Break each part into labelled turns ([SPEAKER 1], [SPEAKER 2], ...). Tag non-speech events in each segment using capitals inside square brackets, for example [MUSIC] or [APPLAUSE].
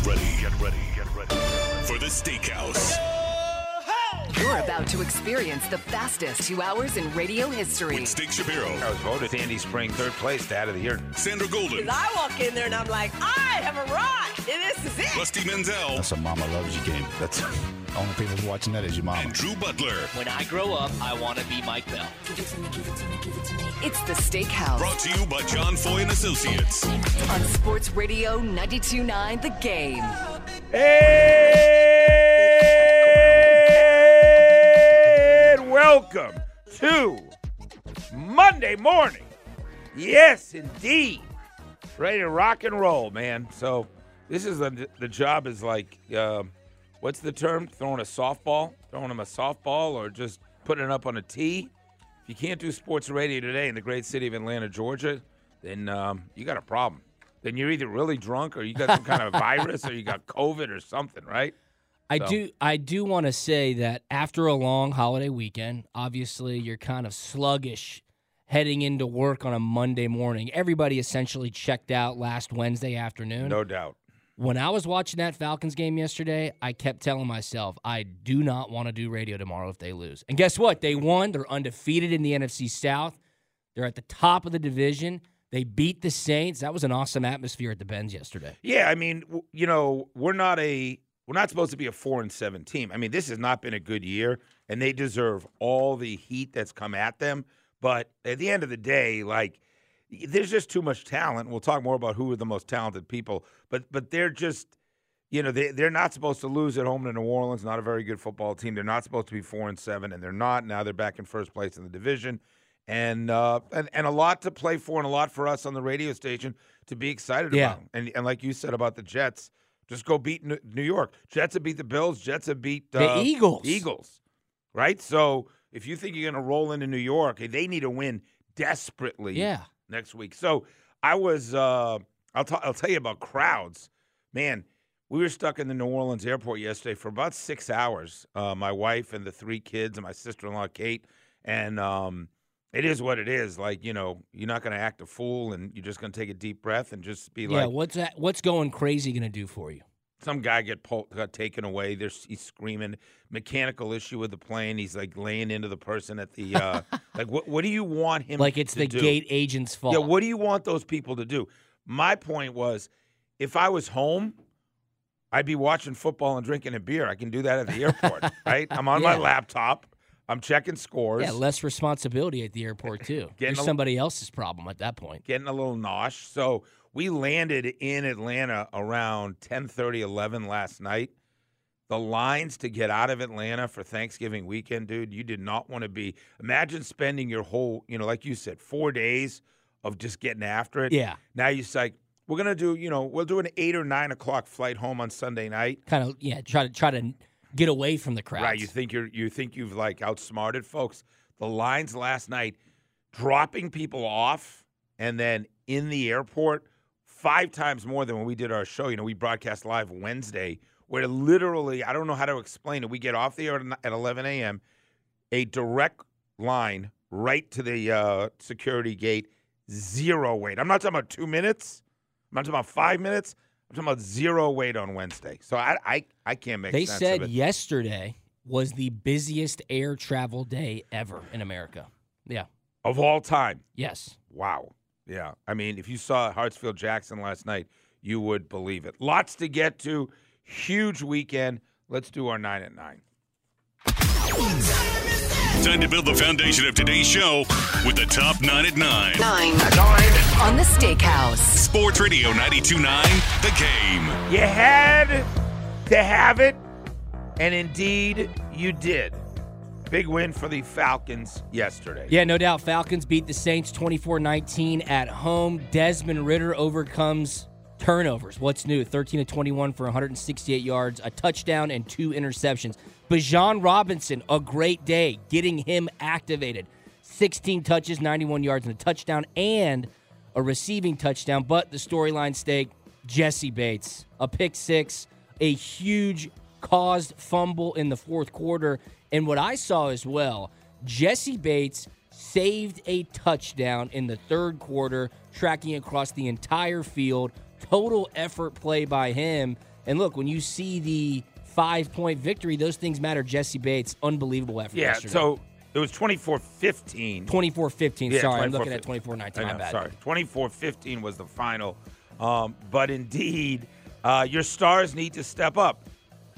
[SPEAKER 1] Get ready, get ready, get ready for the Steakhouse.
[SPEAKER 2] You're about to experience the fastest two hours in radio history.
[SPEAKER 1] With Steak Shapiro,
[SPEAKER 3] I was voted Sandy Spring third place dad of the year.
[SPEAKER 1] Sandra Golden,
[SPEAKER 4] I walk in there and I'm like, I have arrived. And this is it.
[SPEAKER 1] Rusty Mansell,
[SPEAKER 5] That's a mama loves you game. That's only people watching that is your mama.
[SPEAKER 1] and Drew Butler.
[SPEAKER 6] When I grow up, I want to be Mike Bell.
[SPEAKER 2] It's the Steakhouse
[SPEAKER 1] Brought to you by John Foy and Associates.
[SPEAKER 2] on Sports Radio 92.9 The Game.
[SPEAKER 3] And welcome to Monday morning. Yes, indeed. Ready to rock and roll, man. So this is the the job is like, um, what's the term? Throwing a softball, throwing them a softball, or just putting it up on a tee. If you can't do sports radio today in the great city of Atlanta, Georgia, then um, you got a problem. Then you're either really drunk, or you got some kind of [LAUGHS] virus, or you got COVID or something, right?
[SPEAKER 6] I
[SPEAKER 3] So-
[SPEAKER 6] do I do want to say that after a long holiday weekend, obviously you're kind of sluggish heading into work on a Monday morning. Everybody essentially checked out last Wednesday afternoon.
[SPEAKER 3] No doubt.
[SPEAKER 6] When I was watching that Falcons game yesterday, I kept telling myself, I do not want to do radio tomorrow if they lose. And guess what? They won. They're undefeated in the NFC South. They're at the top of the division. They beat the Saints. That was an awesome atmosphere at the Benz yesterday.
[SPEAKER 3] Yeah, I mean, you know, we're not a we're not supposed to be a four and seven team. I mean, this has not been a good year, and they deserve all the heat that's come at them. But at the end of the day, like, there's just too much talent. We'll talk more about who are the most talented people, but but they're just, you know, they they're not supposed to lose at home to New Orleans. Not a very good football team. They're not supposed to be four and seven, and they're not. Now they're back in first place in the division. And, uh, and and a lot to play for, and a lot for us on the radio station to be excited
[SPEAKER 6] Yeah.
[SPEAKER 3] about. And and like you said about the Jets, just go beat New York. Jets have beat the Bills. Jets have beat
[SPEAKER 6] The
[SPEAKER 3] uh,
[SPEAKER 6] Eagles.
[SPEAKER 3] Eagles, right? So if you think you're going to roll into New York, they need a win desperately.
[SPEAKER 6] Yeah.
[SPEAKER 3] Next week. So I was. Uh, I'll t- I'll tell you about crowds, man. We were stuck in the New Orleans airport yesterday for about six hours. Uh, my wife and the three kids and my sister-in-law Kate, and um, it is what it is. Like you know, you're not going to act a fool, and you're just going to take a deep breath and just be
[SPEAKER 6] Yeah,
[SPEAKER 3] like, Yeah,
[SPEAKER 6] what's that what's going crazy going to do for you?
[SPEAKER 3] Some guy get pulled, got taken away. There's he's screaming mechanical issue with the plane. He's like laying into the person at the uh, [LAUGHS] like. What what do you want him?
[SPEAKER 6] Like it's the
[SPEAKER 3] do?
[SPEAKER 6] gate agent's fault.
[SPEAKER 3] Yeah. What do you want those people to do? My point was, if I was home, I'd be watching football and drinking a beer. I can do that at the airport, [LAUGHS] right? I'm on my laptop. I'm checking scores.
[SPEAKER 6] Yeah, less responsibility at the airport too. [LAUGHS]
[SPEAKER 3] Getting
[SPEAKER 6] You're
[SPEAKER 3] a-
[SPEAKER 6] somebody else's problem at that point.
[SPEAKER 3] getting a little nosh. So we landed in Atlanta around 10:30, 11 last night. The lines to get out of Atlanta for Thanksgiving weekend, dude, you did not want to be. Imagine spending your whole, you know, like you said, four days of just getting after it.
[SPEAKER 6] Yeah,
[SPEAKER 3] Now you're like, we're gonna do, you know, we'll do an eight or nine o'clock flight home on Sunday night.
[SPEAKER 6] kind of. Yeah, try to try to get away from the crowd.
[SPEAKER 3] Right. You think you're you think you've like outsmarted folks. The lines last night, dropping people off and then in the airport five times more than when we did our show. You know, we broadcast live Wednesday, where literally I don't know how to explain it. We get off the air at 11 a.m. A direct line right to the uh, security gate, zero wait. I'm not talking about two minutes. I'm not talking about five minutes. I'm talking about zero wait on Wednesday. So I I, I can't make
[SPEAKER 6] They
[SPEAKER 3] sense
[SPEAKER 6] said
[SPEAKER 3] of it.
[SPEAKER 6] yesterday was the busiest air travel day ever in America. Yeah.
[SPEAKER 3] of all time.
[SPEAKER 6] Yes.
[SPEAKER 3] Wow. Yeah. I mean, if you saw Hartsfield Jackson last night, you would believe it. Lots to get to. Huge weekend. Let's do our nine at nine.
[SPEAKER 1] Time to build the foundation of today's show with the top nine at nine.
[SPEAKER 2] Nine. Nine. On the Steakhouse.
[SPEAKER 1] Sports Radio 92.9, The Game.
[SPEAKER 3] You had to have it, and indeed you did. Big win for the Falcons yesterday.
[SPEAKER 6] Yeah, no doubt. Falcons beat the Saints 24 19 at home. Desmond Ridder overcomes turnovers. What's new? 13 to 21 for 168 yards, a touchdown, and two interceptions. Bijan Robinson, a great day, getting him activated. 16 touches, 91 yards, and a touchdown, and a receiving touchdown. But the storyline stake Jessie Bates, a pick six, a huge caused fumble in the fourth quarter. And what I saw as well, Jessie Bates saved a touchdown in the third quarter, tracking across the entire field. Total effort play by him. And look, when you see the five point victory, those things matter. Jessie Bates, unbelievable effort.
[SPEAKER 3] Yeah,
[SPEAKER 6] yesterday.
[SPEAKER 3] so it was 24-15.
[SPEAKER 6] 24 15.
[SPEAKER 3] Yeah,
[SPEAKER 6] sorry, I'm
[SPEAKER 3] 24-15.
[SPEAKER 6] looking at 24 19.
[SPEAKER 3] I
[SPEAKER 6] My bad.
[SPEAKER 3] Sorry, 24-15 was the final. Um, but indeed, uh, your stars need to step up.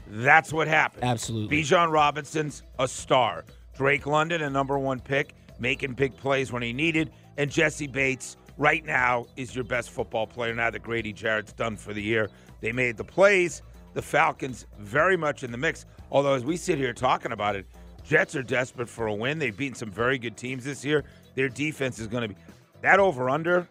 [SPEAKER 3] That's what happened.
[SPEAKER 6] Absolutely.
[SPEAKER 3] Bijan Robinson's a star. Drake London, a number one pick, making big plays when he needed. And Jessie Bates, right now, is your best football player now that Grady Jarrett's done for the year. They made the plays. The Falcons very much in the mix. Although, as we sit here talking about it, Jets are desperate for a win. They've beaten some very good teams this year. Their defense is going to be that over under.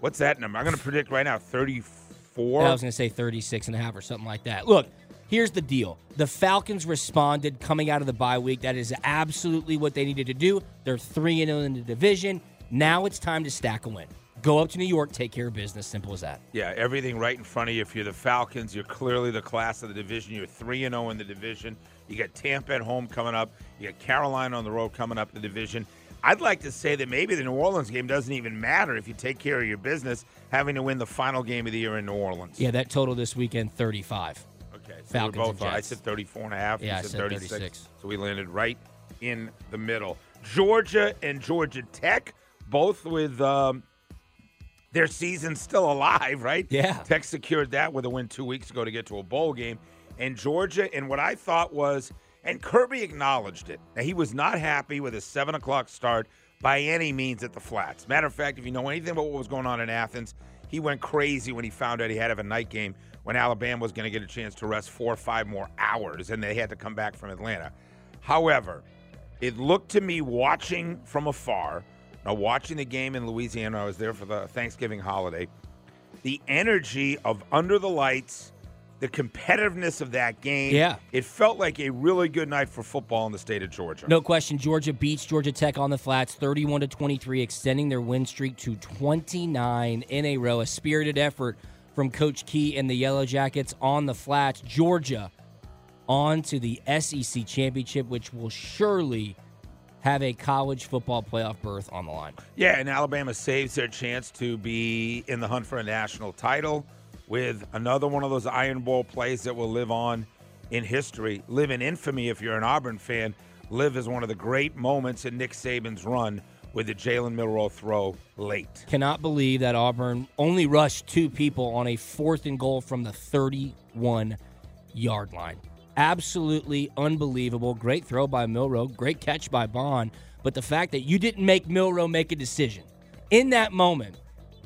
[SPEAKER 3] What's that number? I'm going to predict right now 34.
[SPEAKER 6] I was going to say 36 and a half or something like that. Look, here's the deal. The Falcons responded coming out of the bye week. That is absolutely what they needed to do. They're 3 0 in the division. Now it's time to stack a win. Go up to New York, take care of business. Simple as that.
[SPEAKER 3] Yeah, everything right in front of you. If you're the Falcons, you're clearly the class of the division. You're 3 0 in the division. You got Tampa at home coming up. You got Carolina on the road coming up in the division. I'd like to say that maybe the New Orleans game doesn't even matter if you take care of your business, having to win the final game of the year in New Orleans.
[SPEAKER 6] Yeah, that total this weekend 35.
[SPEAKER 3] Okay. So
[SPEAKER 6] Falcons
[SPEAKER 3] we're
[SPEAKER 6] and
[SPEAKER 3] both, I said 34 and a half.
[SPEAKER 6] Yeah, I
[SPEAKER 3] you said
[SPEAKER 6] said
[SPEAKER 3] 36.
[SPEAKER 6] 36.
[SPEAKER 3] So we landed right in the middle. Georgia and Georgia Tech, both with um, their season still alive, right?
[SPEAKER 6] Yeah.
[SPEAKER 3] Tech secured that with a win two weeks ago to get to a bowl game. And Georgia, and what I thought was, and Kirby acknowledged it. Now, he was not happy with a 7 o'clock start by any means at the Flats. Matter of fact, if you know anything about what was going on in Athens, he went crazy when he found out he had to have a night game when Alabama was going to get a chance to rest four or five more hours and they had to come back from Atlanta. However, it looked to me watching from afar, now watching the game in Louisiana, I was there for the Thanksgiving holiday, the energy of under the lights, the competitiveness of that game.
[SPEAKER 6] Yeah.
[SPEAKER 3] It felt like a really good night for football in the state of Georgia.
[SPEAKER 6] No question, Georgia beats Georgia Tech on the flats 31 to 23, extending their win streak to 29 in a row. A spirited effort from Coach Key and the Yellow Jackets on the flats. Georgia on to the SEC championship, which will surely have a college football playoff berth on the line.
[SPEAKER 3] Yeah, and Alabama saves their chance to be in the hunt for a national title with another one of those Iron Bowl plays that will live on in history, live in infamy if you're an Auburn fan, live as one of the great moments in Nick Saban's run with the Jalen Milroe throw late.
[SPEAKER 6] Cannot believe that Auburn only rushed two people on a fourth and goal from the 31 yard line. Absolutely unbelievable. Great throw by Milroe. Great catch by Bond. But the fact that you didn't make Milrow make a decision in that moment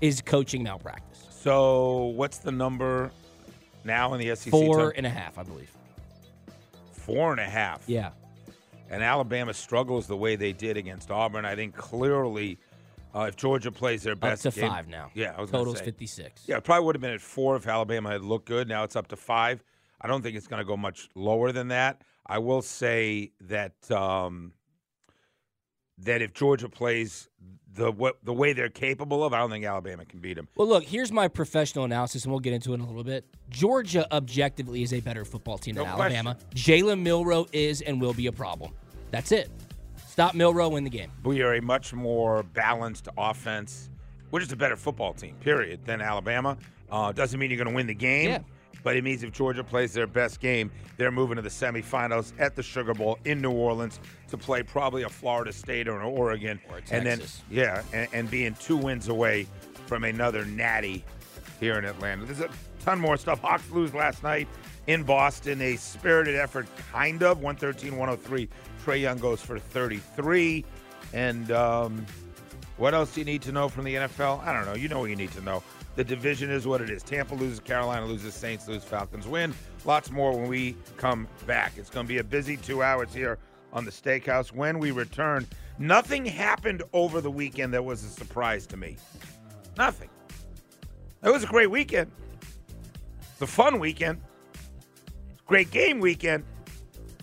[SPEAKER 6] is coaching malpractice.
[SPEAKER 3] So, what's the number now in the SEC?
[SPEAKER 6] Four and a half, I believe.
[SPEAKER 3] Four and a half.
[SPEAKER 6] Yeah.
[SPEAKER 3] And Alabama struggles the way they did against Auburn, I think clearly, uh, if Georgia plays their
[SPEAKER 6] Up
[SPEAKER 3] best,
[SPEAKER 6] to
[SPEAKER 3] game-
[SPEAKER 6] five now.
[SPEAKER 3] Yeah, I was
[SPEAKER 6] Total's
[SPEAKER 3] say.
[SPEAKER 6] 56.
[SPEAKER 3] Yeah, it probably would have been at four if Alabama had looked good. Now it's up to five. I don't think it's going to go much lower than that. I will say that um, that if Georgia plays the what, the way they're capable of, I don't think Alabama can beat them.
[SPEAKER 6] Well, look, here's my professional analysis, and we'll get into it in a little bit. Georgia objectively is a better football team than
[SPEAKER 3] No
[SPEAKER 6] Alabama. Jalen Milroe is and will be a problem. That's it. Stop Milroe, win the game.
[SPEAKER 3] We are a much more balanced offense. We're just a better football team, period, than Alabama. Uh, doesn't mean you're going to win the game,
[SPEAKER 6] Yeah.
[SPEAKER 3] but it means if Georgia plays their best game, they're moving to the semifinals at the Sugar Bowl in New Orleans to play probably a Florida State or an Oregon,
[SPEAKER 6] Or a
[SPEAKER 3] and then yeah, and, and being two wins away from another natty here in Atlanta. There's a ton more stuff. Hawks lose last night in Boston. A spirited effort, kind of 113 103. Trae Young goes for 33. And um, what else do you need to know from the NFL? I don't know. You know what you need to know. The division is what it is. Tampa loses, Carolina loses, Saints lose, Falcons win. Lots more when we come back. It's going to be a busy two hours here on the Steakhouse. When we return, nothing happened over the weekend that was a surprise to me. Nothing. It was a great weekend. It's a fun weekend. Great game weekend.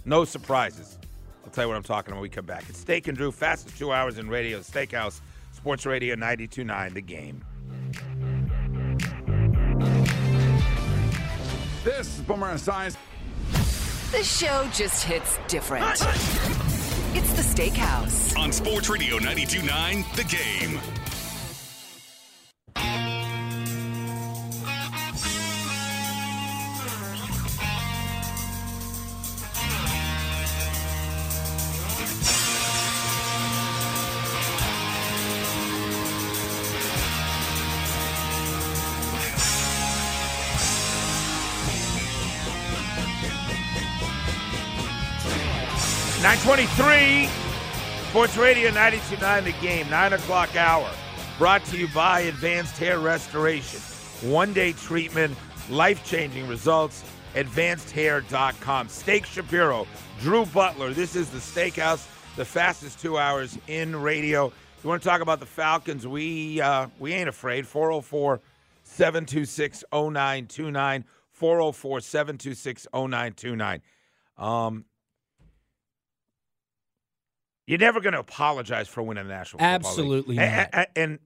[SPEAKER 3] No surprises. I'll tell you what I'm talking about when we come back. It's Steak and Drew, fastest two hours in radio, Steakhouse, Sports Radio 92.9, The Game.
[SPEAKER 7] This is Boomer Science.
[SPEAKER 2] The show just hits different. It's the Steakhouse.
[SPEAKER 1] On Sports Radio 92.9, The Game.
[SPEAKER 3] 923 Sports Radio 929 The Game, 9 o'clock hour. Brought to you by Advanced Hair Restoration. One day treatment, life changing results. AdvancedHair.com. Steak Shapiro, Drew Butler. This is the Steakhouse, the fastest two hours in radio. You want to talk about the Falcons? We uh, we ain't afraid. 404 726 0929. 404 726 0929. You're never going to apologize for winning the National.
[SPEAKER 6] Absolutely not.
[SPEAKER 3] a- And,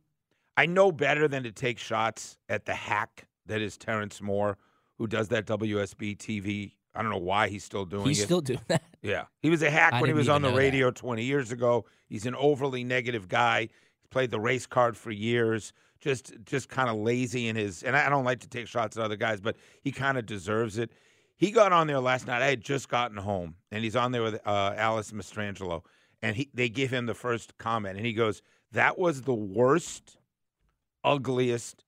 [SPEAKER 3] I know better than to take shots at the hack that is Terrence Moore, who does that WSB TV. I don't know why he's still doing
[SPEAKER 6] He's
[SPEAKER 3] it.
[SPEAKER 6] still doing that.
[SPEAKER 3] Yeah, he was a hack
[SPEAKER 6] I
[SPEAKER 3] when he
[SPEAKER 6] didn't
[SPEAKER 3] was
[SPEAKER 6] even
[SPEAKER 3] on the
[SPEAKER 6] know that.
[SPEAKER 3] radio 20 years ago. He's an overly negative guy. He's played the race card for years. Just, just kind of lazy in his. And I I don't like to take shots at other guys, but he kind of deserves it. He got on there last night. I had just gotten home, and he's on there with uh, Alice Mastrangelo, and he they give him the first comment, and he goes, "That was the worst, ugliest."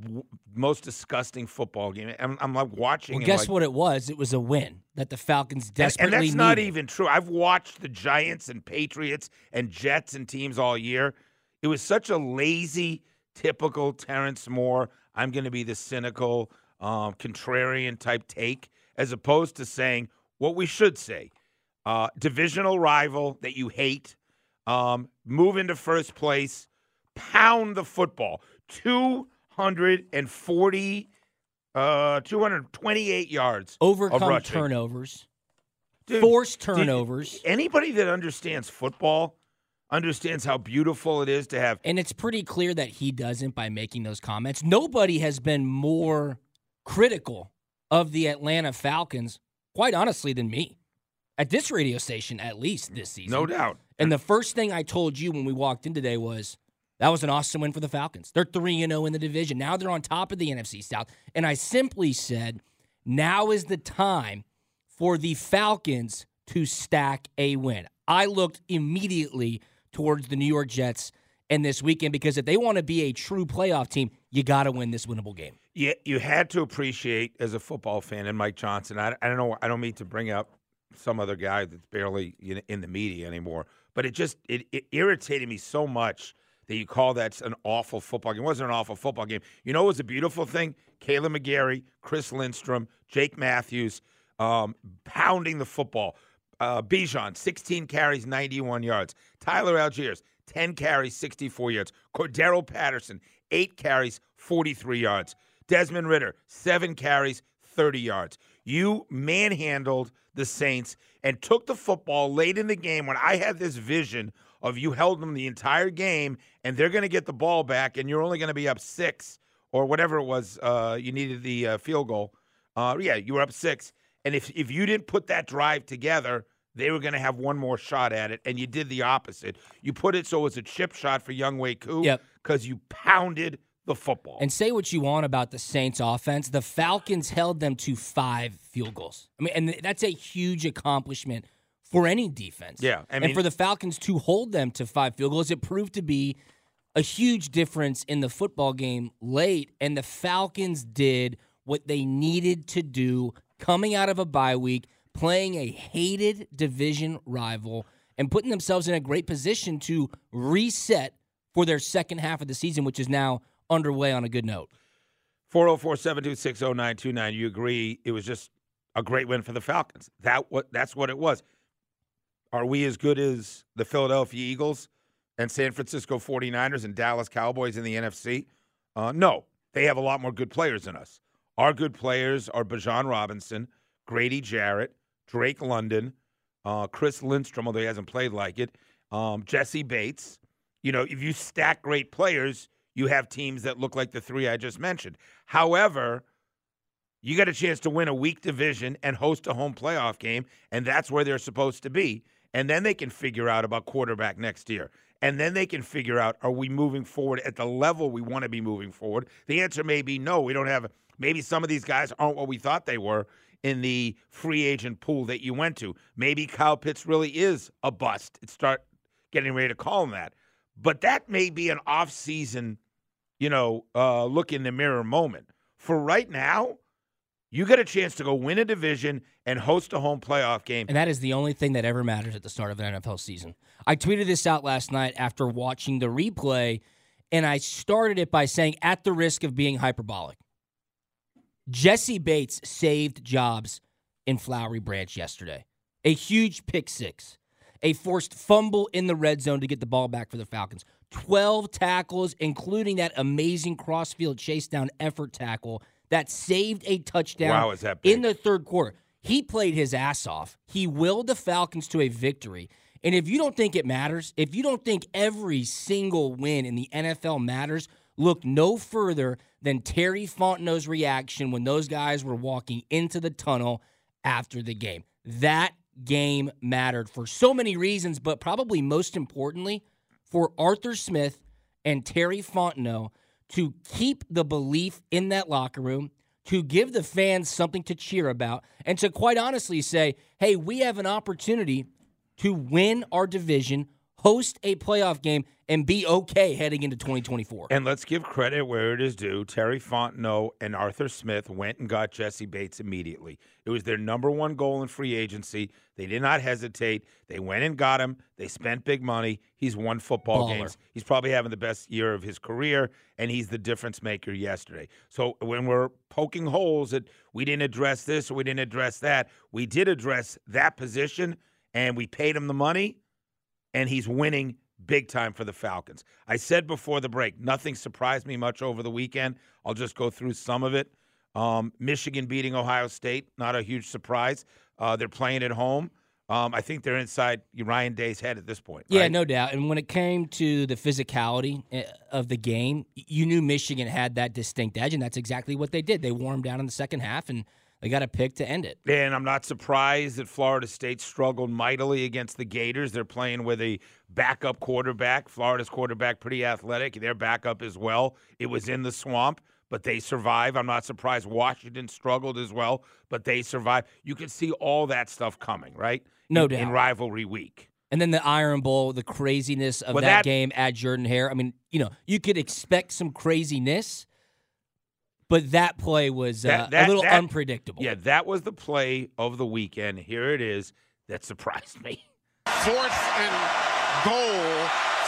[SPEAKER 3] w- Most disgusting football game. I'm, I'm like watching.
[SPEAKER 6] Well,
[SPEAKER 3] and
[SPEAKER 6] guess
[SPEAKER 3] like,
[SPEAKER 6] what it was? It was a win that the Falcons
[SPEAKER 3] and,
[SPEAKER 6] desperately
[SPEAKER 3] and that's not
[SPEAKER 6] needed.
[SPEAKER 3] even true. I've watched the Giants and Patriots and Jets and teams all year. It was such a lazy, typical Terrence Moore. I'm going to be the cynical, um, contrarian type take, as opposed to saying what we should say: uh, divisional rival that you hate, um, move into first place, pound the football. Two hundred and forty, uh, two hundred twenty-eight yards. of
[SPEAKER 6] Overcome turnovers,
[SPEAKER 3] Dude, you-
[SPEAKER 6] turnovers.
[SPEAKER 3] anybody that understands football understands how beautiful it is to have.
[SPEAKER 6] And it's pretty clear that he doesn't by making those comments. Nobody has been more critical of the Atlanta Falcons, quite honestly, than me. At this radio station, at least this mm, season.
[SPEAKER 3] No doubt.
[SPEAKER 6] And the first thing I told you when we walked in today was that was an awesome win for the Falcons. They're 3 0 in the division. Now they're on top of the NFC South. And I simply said, now is the time for the Falcons to stack a win. I looked immediately towards the New York Jets and this weekend because if they want to be a true playoff team, you got to win this winnable game.
[SPEAKER 3] you, you had to appreciate as a football fan and Mike Johnson. I, I don't know. I don't mean to bring up some other guy that's barely in, the media anymore, but it just it, it irritated me so much that you call that an awful football game. It wasn't an awful football game. You know, it was a beautiful thing. Kaleb McGary, Chris Lindstrom, Jake Matthews, um, pounding the football. Uh, Bijan, 16 carries, 91 yards. Tyler Allgeier, 10 carries, 64 yards. Cordarrelle Patterson, 8 carries, 43 yards. Desmond Ridder, 7 carries, 30 yards. You manhandled the Saints and took the football late in the game when I had this vision of you held them the entire game and they're going to get the ball back and you're only going to be up six or whatever it was. Uh, you needed the uh, field goal. Uh, yeah, you were up six. And if, if you didn't put that drive together, they were going to have one more shot at it, and you did the opposite. You put it so it was a chip shot for Younghoe Koo
[SPEAKER 6] Yep.
[SPEAKER 3] because you pounded the football.
[SPEAKER 6] And say what you want about the Saints offense, the Falcons held them to five field goals. I mean, and that's a huge accomplishment for any defense.
[SPEAKER 3] Yeah, I
[SPEAKER 6] and for the Falcons to hold them to five field goals, it proved to be a huge difference in the football game late. And the Falcons did what they needed to do coming out of a bye week, playing a hated division rival, and putting themselves in a great position to reset for their second half of the season, which is now underway on a good note.
[SPEAKER 3] 404 726 0929. You agree it was just a great win for the Falcons. That what That's what it was. Are we as good as the Philadelphia Eagles and San Francisco 49ers and Dallas Cowboys in the NFC? Uh, no. They have a lot more good players than us. Our good players are Bijan Robinson, Grady Jarrett, Drake London, uh, Chris Lindstrom, although he hasn't played like it, um, Jessie Bates. You know, if you stack great players, you have teams that look like the three I just mentioned. However, you got a chance to win a weak division and host a home playoff game, and that's where they're supposed to be. And then they can figure out about quarterback next year. And then they can figure out are we moving forward at the level we want to be moving forward? The answer may be no. We don't have, maybe some of these guys aren't what we thought they were in the free agent pool that you went to. Maybe Kyle Pitts really is a bust. It start getting ready to call him that. But that may be an off-season, you know, uh, look in the mirror moment. For right now, You get a chance to go win a division and host a home playoff game.
[SPEAKER 6] And that is the only thing that ever matters at the start of an NFL season. I tweeted this out last night after watching the replay, and I started it by saying, at the risk of being hyperbolic, Jessie Bates saved jobs in Flowery Branch yesterday. A huge pick six, a forced fumble in the red zone to get the ball back for the Falcons. 12 tackles, including that amazing crossfield chase down effort tackle that saved a touchdown
[SPEAKER 3] Wow, is that big.
[SPEAKER 6] in the third quarter. He played his ass off. He willed the Falcons to a victory. And if you don't think it matters, if you don't think every single win in the NFL matters, look no further than Terry Fontenot's reaction when those guys were walking into the tunnel after the game. That game mattered for so many reasons, but probably most importantly, for Arthur Smith and Terry Fontenot to keep the belief in that locker room, to give the fans something to cheer about, and to quite honestly say, hey, we have an opportunity to win our division, host a playoff game, and be okay heading into 2024.
[SPEAKER 3] And let's give credit where it is due. Terry Fontenot and Arthur Smith went and got Jessie Bates immediately. It was their number one goal in free agency. They did not hesitate. They went and got him. They spent big money. He's won football
[SPEAKER 6] Baller.
[SPEAKER 3] games. He's probably having the best year of his career, and he's the difference maker yesterday. So when we're poking holes that we didn't address this or we didn't address that, we did address that position, and we paid him the money and he's winning big time for the Falcons. I said before the break, nothing surprised me much over the weekend. I'll just go through some of it. Um, Michigan beating Ohio State, not a huge surprise. Uh, they're playing at home. Um, I think they're inside Ryan Day's head at this point.
[SPEAKER 6] Yeah,
[SPEAKER 3] right?
[SPEAKER 6] no doubt. And when it came to the physicality eh, of the game, you knew Michigan had that distinct edge, and that's exactly what they did. They wore them down in the second half, and they got a pick to end it.
[SPEAKER 3] And I'm not surprised that Florida State struggled mightily against the Gators. They're playing with a backup quarterback. Florida's quarterback, pretty athletic. Their backup as well. It was in the swamp, but they survived. I'm not surprised Washington struggled as well, but they survived. You could see all that stuff coming, right?
[SPEAKER 6] No
[SPEAKER 3] in, In rivalry week.
[SPEAKER 6] And then the Iron Bowl, the craziness of
[SPEAKER 3] Well,
[SPEAKER 6] that,
[SPEAKER 3] that-
[SPEAKER 6] game at Jordan Hare. I mean, you know, you could expect some craziness, but that play was
[SPEAKER 3] That-
[SPEAKER 6] uh,
[SPEAKER 3] that-
[SPEAKER 6] a little
[SPEAKER 3] that-
[SPEAKER 6] unpredictable.
[SPEAKER 3] Yeah, that was the play of the weekend. Here it is. That surprised me.
[SPEAKER 8] Fourth and goal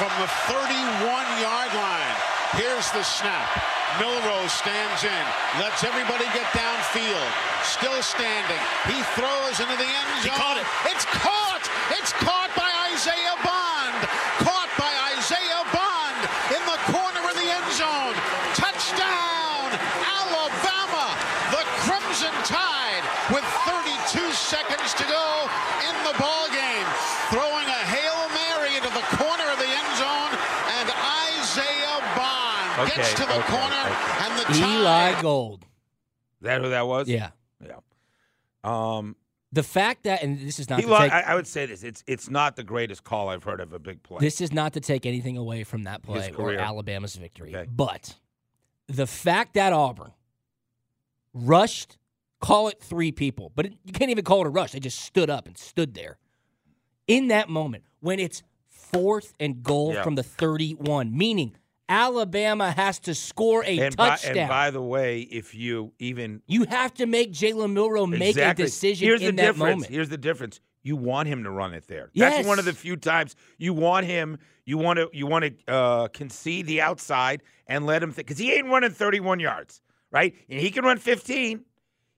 [SPEAKER 8] from the 31 yard line. Here's the snap. Milrose stands in, lets everybody get downfield. Still standing. He throws into the end zone.
[SPEAKER 9] He caught it.
[SPEAKER 8] It's caught. It's caught by Isaiah Bond. Caught by Isaiah Bond in the corner of the end zone. Touchdown, Alabama. The Crimson Tide with 32 seconds to go in the ball game. Throwing a Hail Mary into the corner of the end zone, and Isaiah Bond gets
[SPEAKER 3] Okay,
[SPEAKER 8] to the
[SPEAKER 3] okay,
[SPEAKER 8] corner,
[SPEAKER 3] okay.
[SPEAKER 8] and the
[SPEAKER 6] Eli
[SPEAKER 8] Tide
[SPEAKER 6] Gold.
[SPEAKER 3] Is that who that was?
[SPEAKER 6] Yeah.
[SPEAKER 3] Yeah. Um,
[SPEAKER 6] The fact that, and this is not
[SPEAKER 3] he
[SPEAKER 6] to take,
[SPEAKER 3] I, I would say this. It's it's not the greatest call I've heard of a big play.
[SPEAKER 6] This is not to take anything away from that play or. Alabama's victory.
[SPEAKER 3] Okay.
[SPEAKER 6] But the fact that Auburn rushed, call it three people, but it, you can't even call it a rush. They just stood up and stood there. In that moment, when it's fourth and goal
[SPEAKER 3] Yeah.
[SPEAKER 6] from the 31, meaning Alabama has to score a
[SPEAKER 3] and by,
[SPEAKER 6] touchdown.
[SPEAKER 3] and by the way, if you even
[SPEAKER 6] you have to make Jalen Milroe make
[SPEAKER 3] exactly,
[SPEAKER 6] a decision
[SPEAKER 3] here's
[SPEAKER 6] in
[SPEAKER 3] the
[SPEAKER 6] that
[SPEAKER 3] difference.
[SPEAKER 6] moment.
[SPEAKER 3] Here's the difference. You want him to run it there.
[SPEAKER 6] Yes.
[SPEAKER 3] That's one of the few times you want him. You want to you want to uh, concede the outside and let him think because he ain't running 31 yards, right? And he can run 15.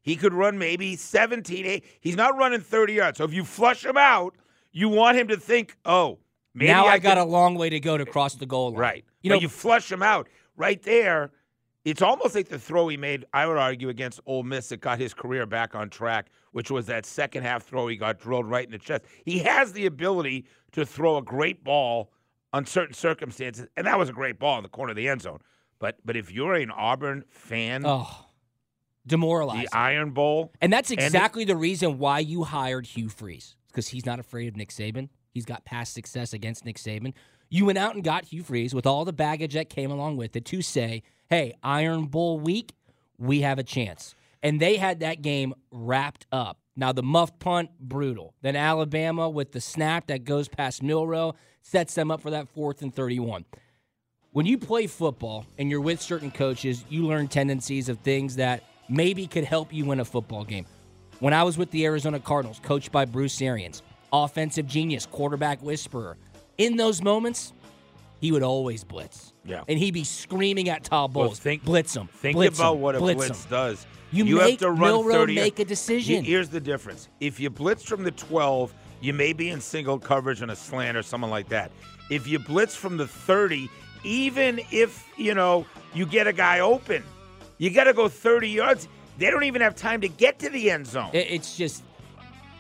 [SPEAKER 3] He could run maybe 17. eh, He's not running 30 yards. So if you flush him out, you want him to think, oh, maybe
[SPEAKER 6] now I, got
[SPEAKER 3] can-
[SPEAKER 6] a long way to go to cross the goal line.
[SPEAKER 3] Right.
[SPEAKER 6] You
[SPEAKER 3] but
[SPEAKER 6] know,
[SPEAKER 3] you flush him out right there. It's almost like the throw he made, I would argue, against Ole Miss that got his career back on track, which was that second half throw he got drilled right in the chest. He has the ability to throw a great ball on certain circumstances, and that was a great ball in the corner of the end zone. But but if you're an Auburn fan,
[SPEAKER 6] oh, demoralized.
[SPEAKER 3] the Iron Bowl,
[SPEAKER 6] And that's
[SPEAKER 3] And-
[SPEAKER 6] exactly the reason why you hired Hugh Freeze because he's not afraid of Nick Saban. He's got past success against Nick Saban. You went out and got Hugh Freeze with all the baggage that came along with it to say, hey, Iron Bowl week, we have a chance. And they had that game wrapped up. Now, the muff punt, brutal. Then Alabama with the snap that goes past Milroe sets them up for that fourth and 31 when you play football and you're with certain coaches, you learn tendencies of things that maybe could help you win a football game. When I was with the Arizona Cardinals, coached by Bruce Arians, offensive genius, quarterback whisperer, in those moments, he would always blitz.
[SPEAKER 3] Yeah.
[SPEAKER 6] And he'd be screaming at Todd
[SPEAKER 3] Well,
[SPEAKER 6] Bowles,
[SPEAKER 3] think-
[SPEAKER 6] blitz him.
[SPEAKER 3] Think
[SPEAKER 6] blitz
[SPEAKER 3] about
[SPEAKER 6] him,
[SPEAKER 3] what a
[SPEAKER 6] blitz
[SPEAKER 3] blitz does.
[SPEAKER 6] You
[SPEAKER 3] have
[SPEAKER 6] make
[SPEAKER 3] to run
[SPEAKER 6] Milroe
[SPEAKER 3] 30
[SPEAKER 6] make a decision.
[SPEAKER 3] Here's the difference. If you blitz from the 12, you may be in single coverage on a slant or something like that. If you blitz from the 30, even if, you know, you get a guy open, you got to go 30 yards. They don't even have time to get to the end zone.
[SPEAKER 6] It's just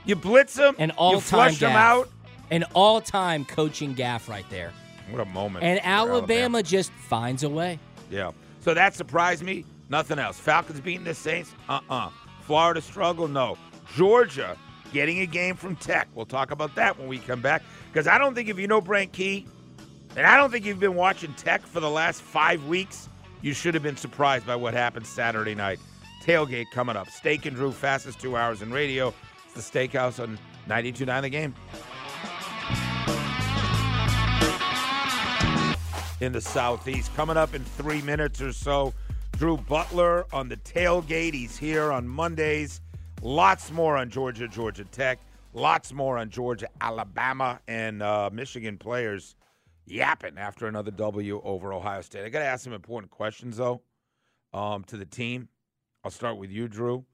[SPEAKER 3] you blitz them,
[SPEAKER 6] an
[SPEAKER 3] you
[SPEAKER 6] all-time
[SPEAKER 3] flush them
[SPEAKER 6] gaff.
[SPEAKER 3] out.
[SPEAKER 6] An all-time coaching gaff right there.
[SPEAKER 3] What a moment.
[SPEAKER 6] And
[SPEAKER 3] for
[SPEAKER 6] Alabama just finds a way.
[SPEAKER 3] Yeah. So that surprised me. Nothing else. Falcons beating the Saints? Uh uh Florida struggle? No. Georgia getting a game from Tech. We'll talk about that when we come back. Because I don't think if you know Brent Key, and I don't think you've been watching Tech for the last five weeks, you should have been surprised by what happened Saturday night. Tailgate coming up. Steak and Drew, fastest two hours in radio. The Steakhouse on 92.9 The Game. in the Southeast. Coming up in three minutes or so, Drew Butler on the tailgate. He's here on Mondays. Lots more on Georgia, Georgia Tech. Lots more on Georgia, Alabama, and uh, Michigan players yapping after another W over Ohio State. I got to ask some important questions, though, um, to the team. I'll start with you, Drew.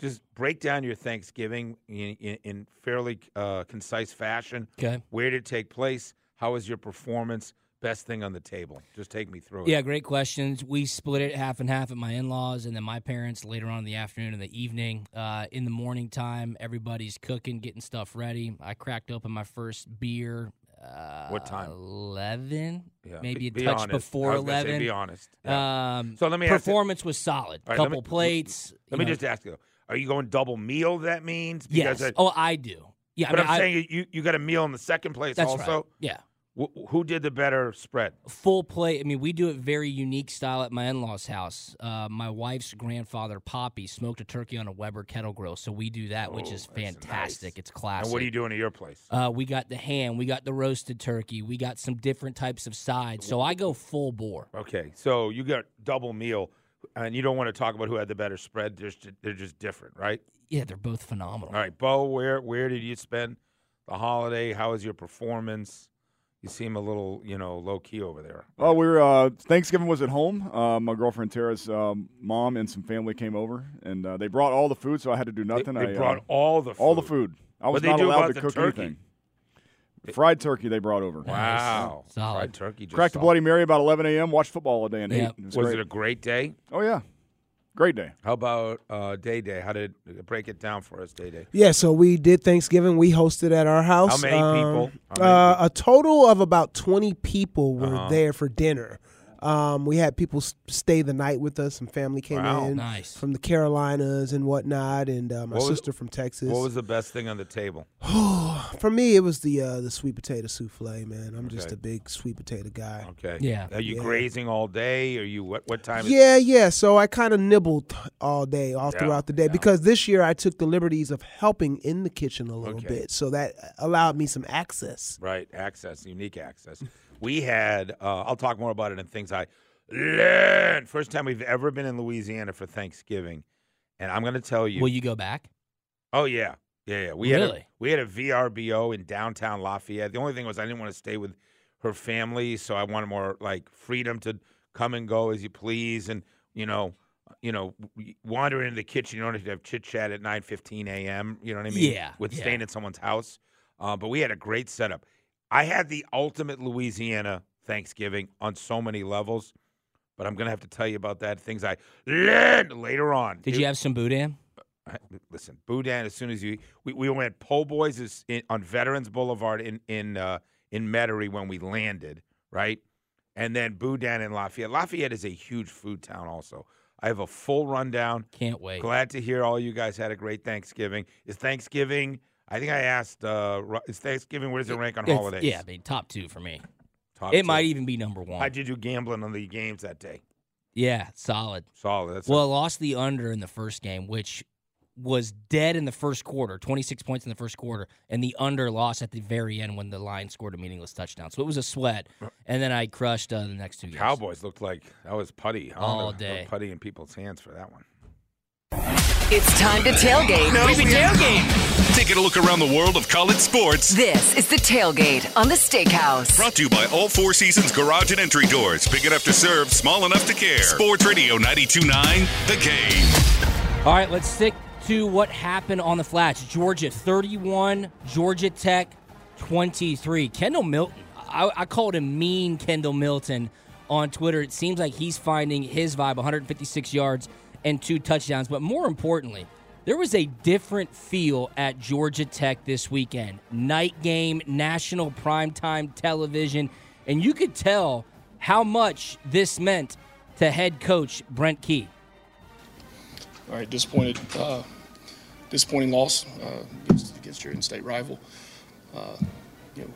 [SPEAKER 3] Just break down your Thanksgiving in, in, in fairly uh, concise fashion.
[SPEAKER 6] Okay.
[SPEAKER 3] Where did it take place? How was your performance? Best thing on the table. Just take me through it.
[SPEAKER 6] Yeah, great questions. We split it half and half at my in laws and then my parents later on in the afternoon and the evening. Uh, in the morning time, everybody's cooking, getting stuff ready. I cracked open my first beer. Uh,
[SPEAKER 3] What time?
[SPEAKER 6] 11?
[SPEAKER 3] Yeah.
[SPEAKER 6] Maybe a
[SPEAKER 3] be
[SPEAKER 6] touch
[SPEAKER 3] honest.
[SPEAKER 6] before
[SPEAKER 3] gonna say
[SPEAKER 6] 11.
[SPEAKER 3] be honest. Yeah.
[SPEAKER 6] Um,
[SPEAKER 3] So let me ask
[SPEAKER 6] Performance was solid.
[SPEAKER 3] Right,
[SPEAKER 6] Couple
[SPEAKER 3] me-
[SPEAKER 6] plates.
[SPEAKER 3] Let me
[SPEAKER 6] know.
[SPEAKER 3] just ask you: Are you going double meal? That means
[SPEAKER 6] Yes.
[SPEAKER 3] I-
[SPEAKER 6] oh, I do. Yeah,
[SPEAKER 3] but
[SPEAKER 6] I mean,
[SPEAKER 3] I'm
[SPEAKER 6] I-
[SPEAKER 3] saying you you got a meal in the second place
[SPEAKER 6] that's
[SPEAKER 3] also.
[SPEAKER 6] right. Yeah.
[SPEAKER 3] Wh- who did the better spread?
[SPEAKER 6] full plate. I mean, we do it very unique style at my in-laws' house. Uh, my wife's grandfather, Poppy, smoked a turkey on a Weber kettle grill, so we do that, which
[SPEAKER 3] Oh,
[SPEAKER 6] is fantastic.
[SPEAKER 3] nice.
[SPEAKER 6] It's classic.
[SPEAKER 3] And what are you doing at your place?
[SPEAKER 6] Uh, we got the ham, we got the roasted turkey, we got some different types of sides. So I go full bore.
[SPEAKER 3] Okay, so you got double meal, and you don't want to talk about who had the better spread. They're just, they're just different, right?
[SPEAKER 6] Yeah, they're both phenomenal.
[SPEAKER 3] All right, Bo, where where did you spend the holiday? How was your performance? You seem a little, you know, low key over there.
[SPEAKER 9] Oh, we were uh, Thanksgiving was at home. Uh, my girlfriend Tara's um, mom and some family came over, and uh, they brought all the food, so I had to do nothing.
[SPEAKER 3] they
[SPEAKER 9] I,
[SPEAKER 3] brought
[SPEAKER 9] uh,
[SPEAKER 3] all the food.
[SPEAKER 9] all the food. I was
[SPEAKER 3] What'd
[SPEAKER 9] not allowed to cook
[SPEAKER 3] turkey?
[SPEAKER 9] anything. Fried turkey they brought over.
[SPEAKER 3] Wow,
[SPEAKER 6] Solid.
[SPEAKER 3] fried turkey. Just
[SPEAKER 9] Cracked a. Bloody Mary about 11 a.m. Watched football all day and
[SPEAKER 6] Yeah.
[SPEAKER 9] ate. It was,
[SPEAKER 3] Was
[SPEAKER 9] great.
[SPEAKER 3] it a great day?
[SPEAKER 9] oh yeah, great day.
[SPEAKER 3] How about uh, Day Day? How did break it down for us, Day Day?
[SPEAKER 10] Yeah, so we did Thanksgiving. We hosted at our house.
[SPEAKER 3] How many
[SPEAKER 10] Um,
[SPEAKER 3] people? How many
[SPEAKER 10] uh,
[SPEAKER 3] people?
[SPEAKER 10] a total of about 20 people were
[SPEAKER 3] Uh-huh.
[SPEAKER 10] there for dinner. Um, we had people stay the night with us. Some family came
[SPEAKER 3] Wow.
[SPEAKER 10] in
[SPEAKER 6] Nice.
[SPEAKER 10] from the Carolinas and whatnot, and uh, my
[SPEAKER 3] What was-
[SPEAKER 10] sister from Texas.
[SPEAKER 3] What was the best thing on the table? [SIGHS]
[SPEAKER 10] For me, it was the uh, the sweet potato souffle. Man, I'm just a big sweet potato guy.
[SPEAKER 3] Okay.
[SPEAKER 6] Yeah.
[SPEAKER 3] Are you
[SPEAKER 10] Yeah.
[SPEAKER 3] grazing all day? Are you what? What time? Is,
[SPEAKER 10] Yeah, yeah. So I kind of nibbled all day, all
[SPEAKER 3] Yeah,
[SPEAKER 10] throughout the day,
[SPEAKER 3] yeah.
[SPEAKER 10] because this year I took the liberties of helping in the kitchen a little
[SPEAKER 3] Okay.
[SPEAKER 10] bit, so that allowed me some access.
[SPEAKER 3] Right. Access. Unique access. We had. Uh, I'll talk more about it in things I learned. First time we've ever been in Louisiana for Thanksgiving, and I'm going to tell you.
[SPEAKER 6] Will you go back?
[SPEAKER 3] Oh yeah, yeah, yeah. We had a, we had a VRBO in downtown Lafayette. The only thing was I didn't want to stay with her family, so I wanted more like freedom to come and go as you please, and you know, you know, wander into the kitchen. You don't have to have chit chat at nine fifteen a.m. You know what I mean?
[SPEAKER 6] Yeah,
[SPEAKER 3] with
[SPEAKER 6] yeah.
[SPEAKER 3] staying at someone's house. Uh, but we had a great setup. I had the ultimate Louisiana Thanksgiving on so many levels. But I'm gonna have to tell you about that. Things I learned later on.
[SPEAKER 6] Did
[SPEAKER 3] It-
[SPEAKER 6] you have some boudin?
[SPEAKER 3] I- listen, Boudin. As soon as you, we, we went Po' Boys is in, on Veterans Boulevard in in uh, in Metairie when we landed, right? And then Boudin in Lafayette. Lafayette is a huge food town. Also, I have a full rundown.
[SPEAKER 6] Can't wait.
[SPEAKER 3] Glad to hear all you guys had a great Thanksgiving. Is Thanksgiving? I think I asked. Uh, is Thanksgiving? Where does it rank on
[SPEAKER 6] It's-
[SPEAKER 3] holidays?
[SPEAKER 6] Yeah, I mean, top two for me.
[SPEAKER 3] Top
[SPEAKER 6] it
[SPEAKER 3] two.
[SPEAKER 6] might even be number one.
[SPEAKER 3] How'd you do gambling on the games that day?
[SPEAKER 6] yeah, solid.
[SPEAKER 3] Solid. That's
[SPEAKER 6] Well, I lost the under in the first game, which was dead in the first quarter, 26 points in the first quarter, and the under lost at the very end when the Lions scored a meaningless touchdown. So it was a sweat, and then I crushed uh, the next two games.
[SPEAKER 3] Cowboys looked like that was putty huh?
[SPEAKER 6] All
[SPEAKER 3] the
[SPEAKER 6] day.
[SPEAKER 3] putty in people's hands for that one.
[SPEAKER 2] It's time to tailgate.
[SPEAKER 6] No, tailgate.
[SPEAKER 1] Taking a look around the world of college sports.
[SPEAKER 2] This is the tailgate on the Steakhouse.
[SPEAKER 1] Brought to you by All Four Seasons Garage and Entry Doors. Big enough to serve, small enough to care. Sports Radio 92.9, The Game.
[SPEAKER 6] All right, let's stick to what happened on the flats. Georgia 31, Georgia Tech 23. Kendall Milton, I, I called him mean Kendall Milton on Twitter. It seems like he's finding his vibe 156 yards and two touchdowns. But more importantly, there was a different feel at Georgia Tech this weekend. Night game, national primetime television, and you could tell how much this meant to head coach Brent Key.
[SPEAKER 11] All right, disappointed. Uh, disappointing loss uh, against, your in-state rival. Uh, you know,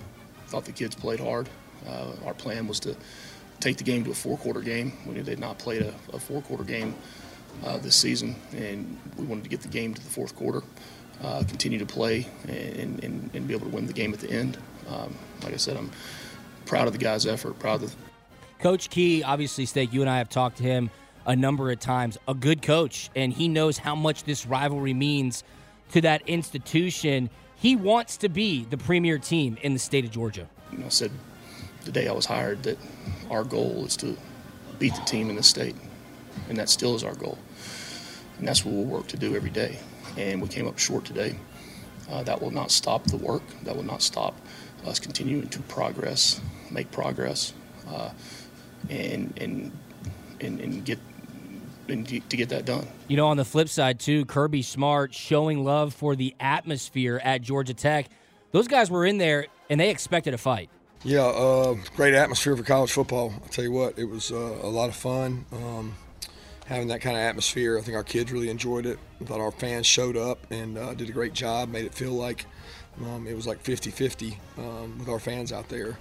[SPEAKER 11] thought the kids played hard. Uh, our plan was to take the game to a four-quarter game. We knew they'd not played a, a four-quarter game this season, and we wanted to get the game to the fourth quarter, uh, continue to play, and, and, and be able to win the game at the end. Um, like I said, I'm proud of the guys' effort, proud of the
[SPEAKER 6] Coach Key, obviously, Steak, you and I have talked to him a number of times. A good coach, and he knows how much this rivalry means to that institution. He wants to be the premier team in the state of Georgia.
[SPEAKER 11] you know, I said the day I was hired that our goal is to beat the team in the state, and that still is our goal. And that's what we'll work to do every day. And we came up short today. Uh, that will not stop the work. That will not stop us continuing to progress, make progress, uh, and, and and and get and to get that done.
[SPEAKER 6] You know, on the flip side, too, Kirby Smart showing love for the atmosphere at Georgia Tech. Those guys were in there and they expected a fight.
[SPEAKER 12] Yeah, uh, great atmosphere for college football. I tell you what, it was uh, a lot of fun um, having that kind of atmosphere. I think our kids really enjoyed it. I thought our fans showed up and uh, did a great job, made it feel like um, it was like 50 50 um, with our fans out there.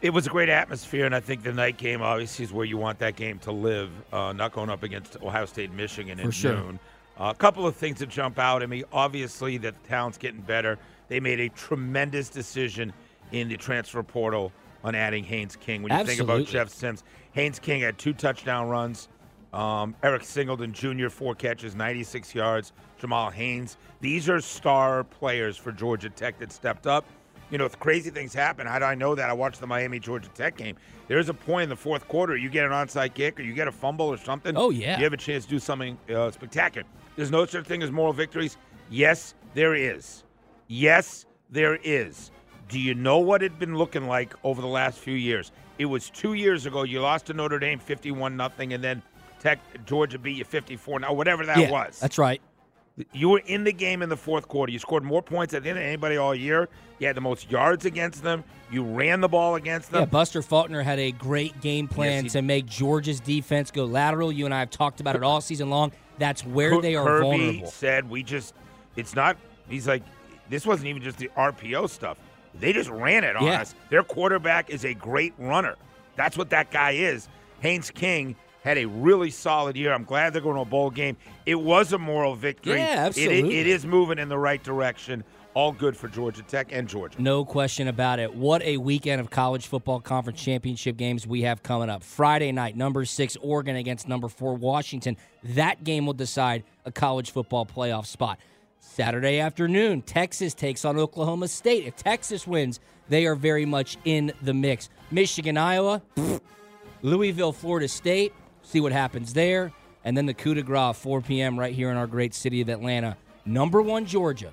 [SPEAKER 3] It was a great atmosphere, and I think the night game obviously is where you want that game to live, uh, not going up against Ohio State, Michigan in
[SPEAKER 6] For sure.
[SPEAKER 3] June. Uh, a couple of things that jump out at me. Obviously, that the talent's getting better. They made a tremendous decision in the transfer portal on adding Haynes King. When you think about Jeff Sims, Haynes King had two touchdown runs. Um, Eric Singleton Jr., four catches, 96 yards. Jamal Haynes. These are star players for Georgia Tech that stepped up. You know, if crazy things happen, how do I know that? I watched the Miami Georgia Tech game. There's a point in the fourth quarter, you get an onside kick or you get a fumble or something.
[SPEAKER 6] Oh, yeah.
[SPEAKER 3] You have a chance to do something uh, spectacular. There's no such thing as moral victories. Yes, there is. Yes, there is. Do you know what it'd been looking like over the last few years? It was two years ago. You lost to Notre Dame 51 nothing, and then Tech Georgia beat you 54 now, whatever that
[SPEAKER 6] yeah,
[SPEAKER 3] was.
[SPEAKER 6] That's right.
[SPEAKER 3] You were in the game in the fourth quarter. You scored more points than anybody all year. You had the most yards against them. You ran the ball against them.
[SPEAKER 6] Yeah, Buster Faulkner had a great game plan
[SPEAKER 3] he-
[SPEAKER 6] to make Georgia's defense go lateral. You and I have talked about it all season long. That's where
[SPEAKER 3] Kir-
[SPEAKER 6] they are
[SPEAKER 3] Kirby
[SPEAKER 6] vulnerable.
[SPEAKER 3] said we just it's not he's like this wasn't even just the RPO stuff. They just ran it on
[SPEAKER 6] Yeah.
[SPEAKER 3] us. Their quarterback is a great runner. That's what that guy is. Haynes King had a really solid year. I'm glad they're going to a bowl game. It was a moral victory.
[SPEAKER 6] Yeah,
[SPEAKER 3] It- it-
[SPEAKER 6] absolutely.
[SPEAKER 3] it is moving in the right direction. All good for Georgia Tech and Georgia.
[SPEAKER 6] No question about it. What a weekend of college football conference championship games we have coming up. Friday night, number six, Oregon against number four, Washington. That game will decide a college football playoff spot. Saturday afternoon, Texas takes on Oklahoma State. If Texas wins, they are very much in the mix. Michigan, Iowa. Louisville, Florida State. See what happens there. And then the coup de grace, 4 p.m. right here in our great city of Atlanta. Number one, Georgia.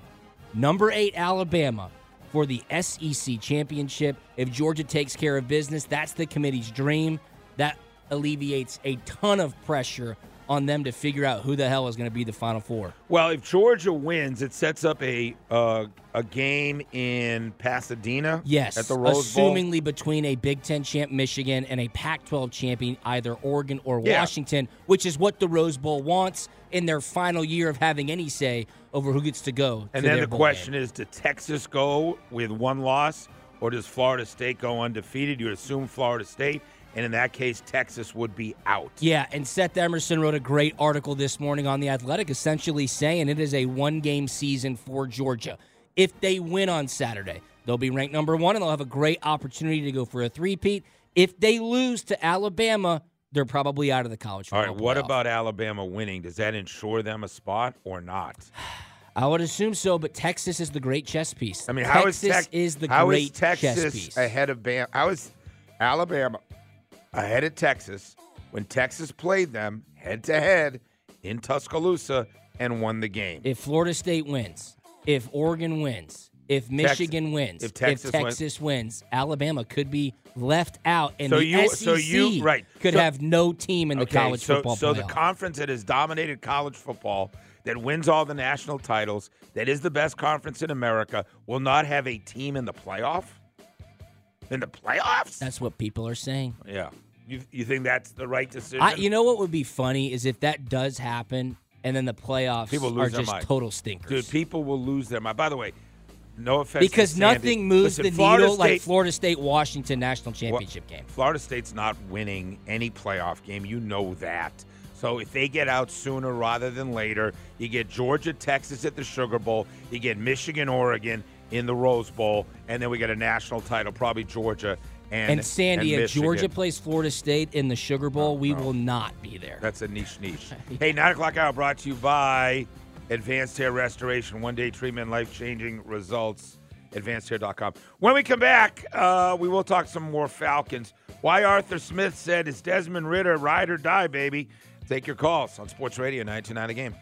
[SPEAKER 6] Number eight, Alabama for the SEC championship. If Georgia takes care of business, that's the committee's dream. That alleviates a ton of pressure on them to figure out who the hell is going to be the Final Four.
[SPEAKER 3] Well, if Georgia wins, it sets up a uh, a game in Pasadena.
[SPEAKER 6] Yes,
[SPEAKER 3] at the Rose Bowl.
[SPEAKER 6] assumingly between a Big Ten champ Michigan and a Pac-12 champion either Oregon or
[SPEAKER 3] Yeah.
[SPEAKER 6] Washington, which is what the Rose Bowl wants in their final year of having any say over who gets to go.
[SPEAKER 3] And
[SPEAKER 6] to
[SPEAKER 3] then the
[SPEAKER 6] bowl
[SPEAKER 3] question
[SPEAKER 6] game.
[SPEAKER 3] is: Does Texas go with one loss, or does Florida State go undefeated? You assume Florida State, and in that case, Texas would be out.
[SPEAKER 6] Yeah, and Seth Emerson wrote a great article this morning on The Athletic essentially saying it is a one game season for Georgia. If they win on Saturday, they'll be ranked number one and they'll have a great opportunity to go for a three-peat. If they lose to Alabama, they're probably out of the college
[SPEAKER 3] All right, what
[SPEAKER 6] playoff.
[SPEAKER 3] about Alabama winning? Does that ensure them a spot or not? [SIGHS]
[SPEAKER 6] I would assume so, but Texas is the great chess piece.
[SPEAKER 3] I mean, how is
[SPEAKER 6] Texas is the
[SPEAKER 3] how
[SPEAKER 6] great
[SPEAKER 3] is Texas
[SPEAKER 6] chess piece?
[SPEAKER 3] ahead of Bam? How is Alabama ahead of Texas when Texas played them head to head in Tuscaloosa and won the game?
[SPEAKER 6] If Florida State wins, if Oregon wins, if Michigan wins,
[SPEAKER 3] if Texas wins-
[SPEAKER 6] Texas wins, Alabama could be left out, and
[SPEAKER 3] So
[SPEAKER 6] the
[SPEAKER 3] you-
[SPEAKER 6] SEC
[SPEAKER 3] so you- right.
[SPEAKER 6] could
[SPEAKER 3] So-
[SPEAKER 6] have no team in the
[SPEAKER 3] Okay,
[SPEAKER 6] college
[SPEAKER 3] so,
[SPEAKER 6] football
[SPEAKER 3] so
[SPEAKER 6] playoff.
[SPEAKER 3] the conference that has dominated college football, that wins all the national titles, that is the best conference in America, will not have a team in the playoff. In the playoffs?
[SPEAKER 6] That's what people are saying.
[SPEAKER 3] Yeah. You you think that's the right decision?
[SPEAKER 6] I, you know what would be funny is if that does happen, and then the playoffs
[SPEAKER 3] People
[SPEAKER 6] are
[SPEAKER 3] lose their
[SPEAKER 6] just
[SPEAKER 3] mind.
[SPEAKER 6] total stinkers.
[SPEAKER 3] Dude, people will lose their mind. By the way, no offense. to
[SPEAKER 6] because nothing moves
[SPEAKER 3] Listen,
[SPEAKER 6] the
[SPEAKER 3] Florida
[SPEAKER 6] needle like Florida State Washington national championship game.
[SPEAKER 3] Florida State's not winning any playoff game. You know that. So if they get out sooner rather than later, you get Georgia, Texas at the Sugar Bowl, you get Michigan, Oregon in the Rose Bowl, and then we get a national title, probably Georgia and
[SPEAKER 6] And, Sandy,
[SPEAKER 3] and
[SPEAKER 6] if Georgia plays Florida State in the Sugar Bowl, we will not be there.
[SPEAKER 3] That's a niche niche. [LAUGHS] hey, nine o'clock hour brought to you by Advanced Hair Restoration, one day treatment, life changing results. AdvancedHair.com. When we come back, uh, we will talk some more Falcons. Why Arthur Smith said Is Desmond Ridder, ride or die, baby. Take your calls on Sports Radio 929 The Game.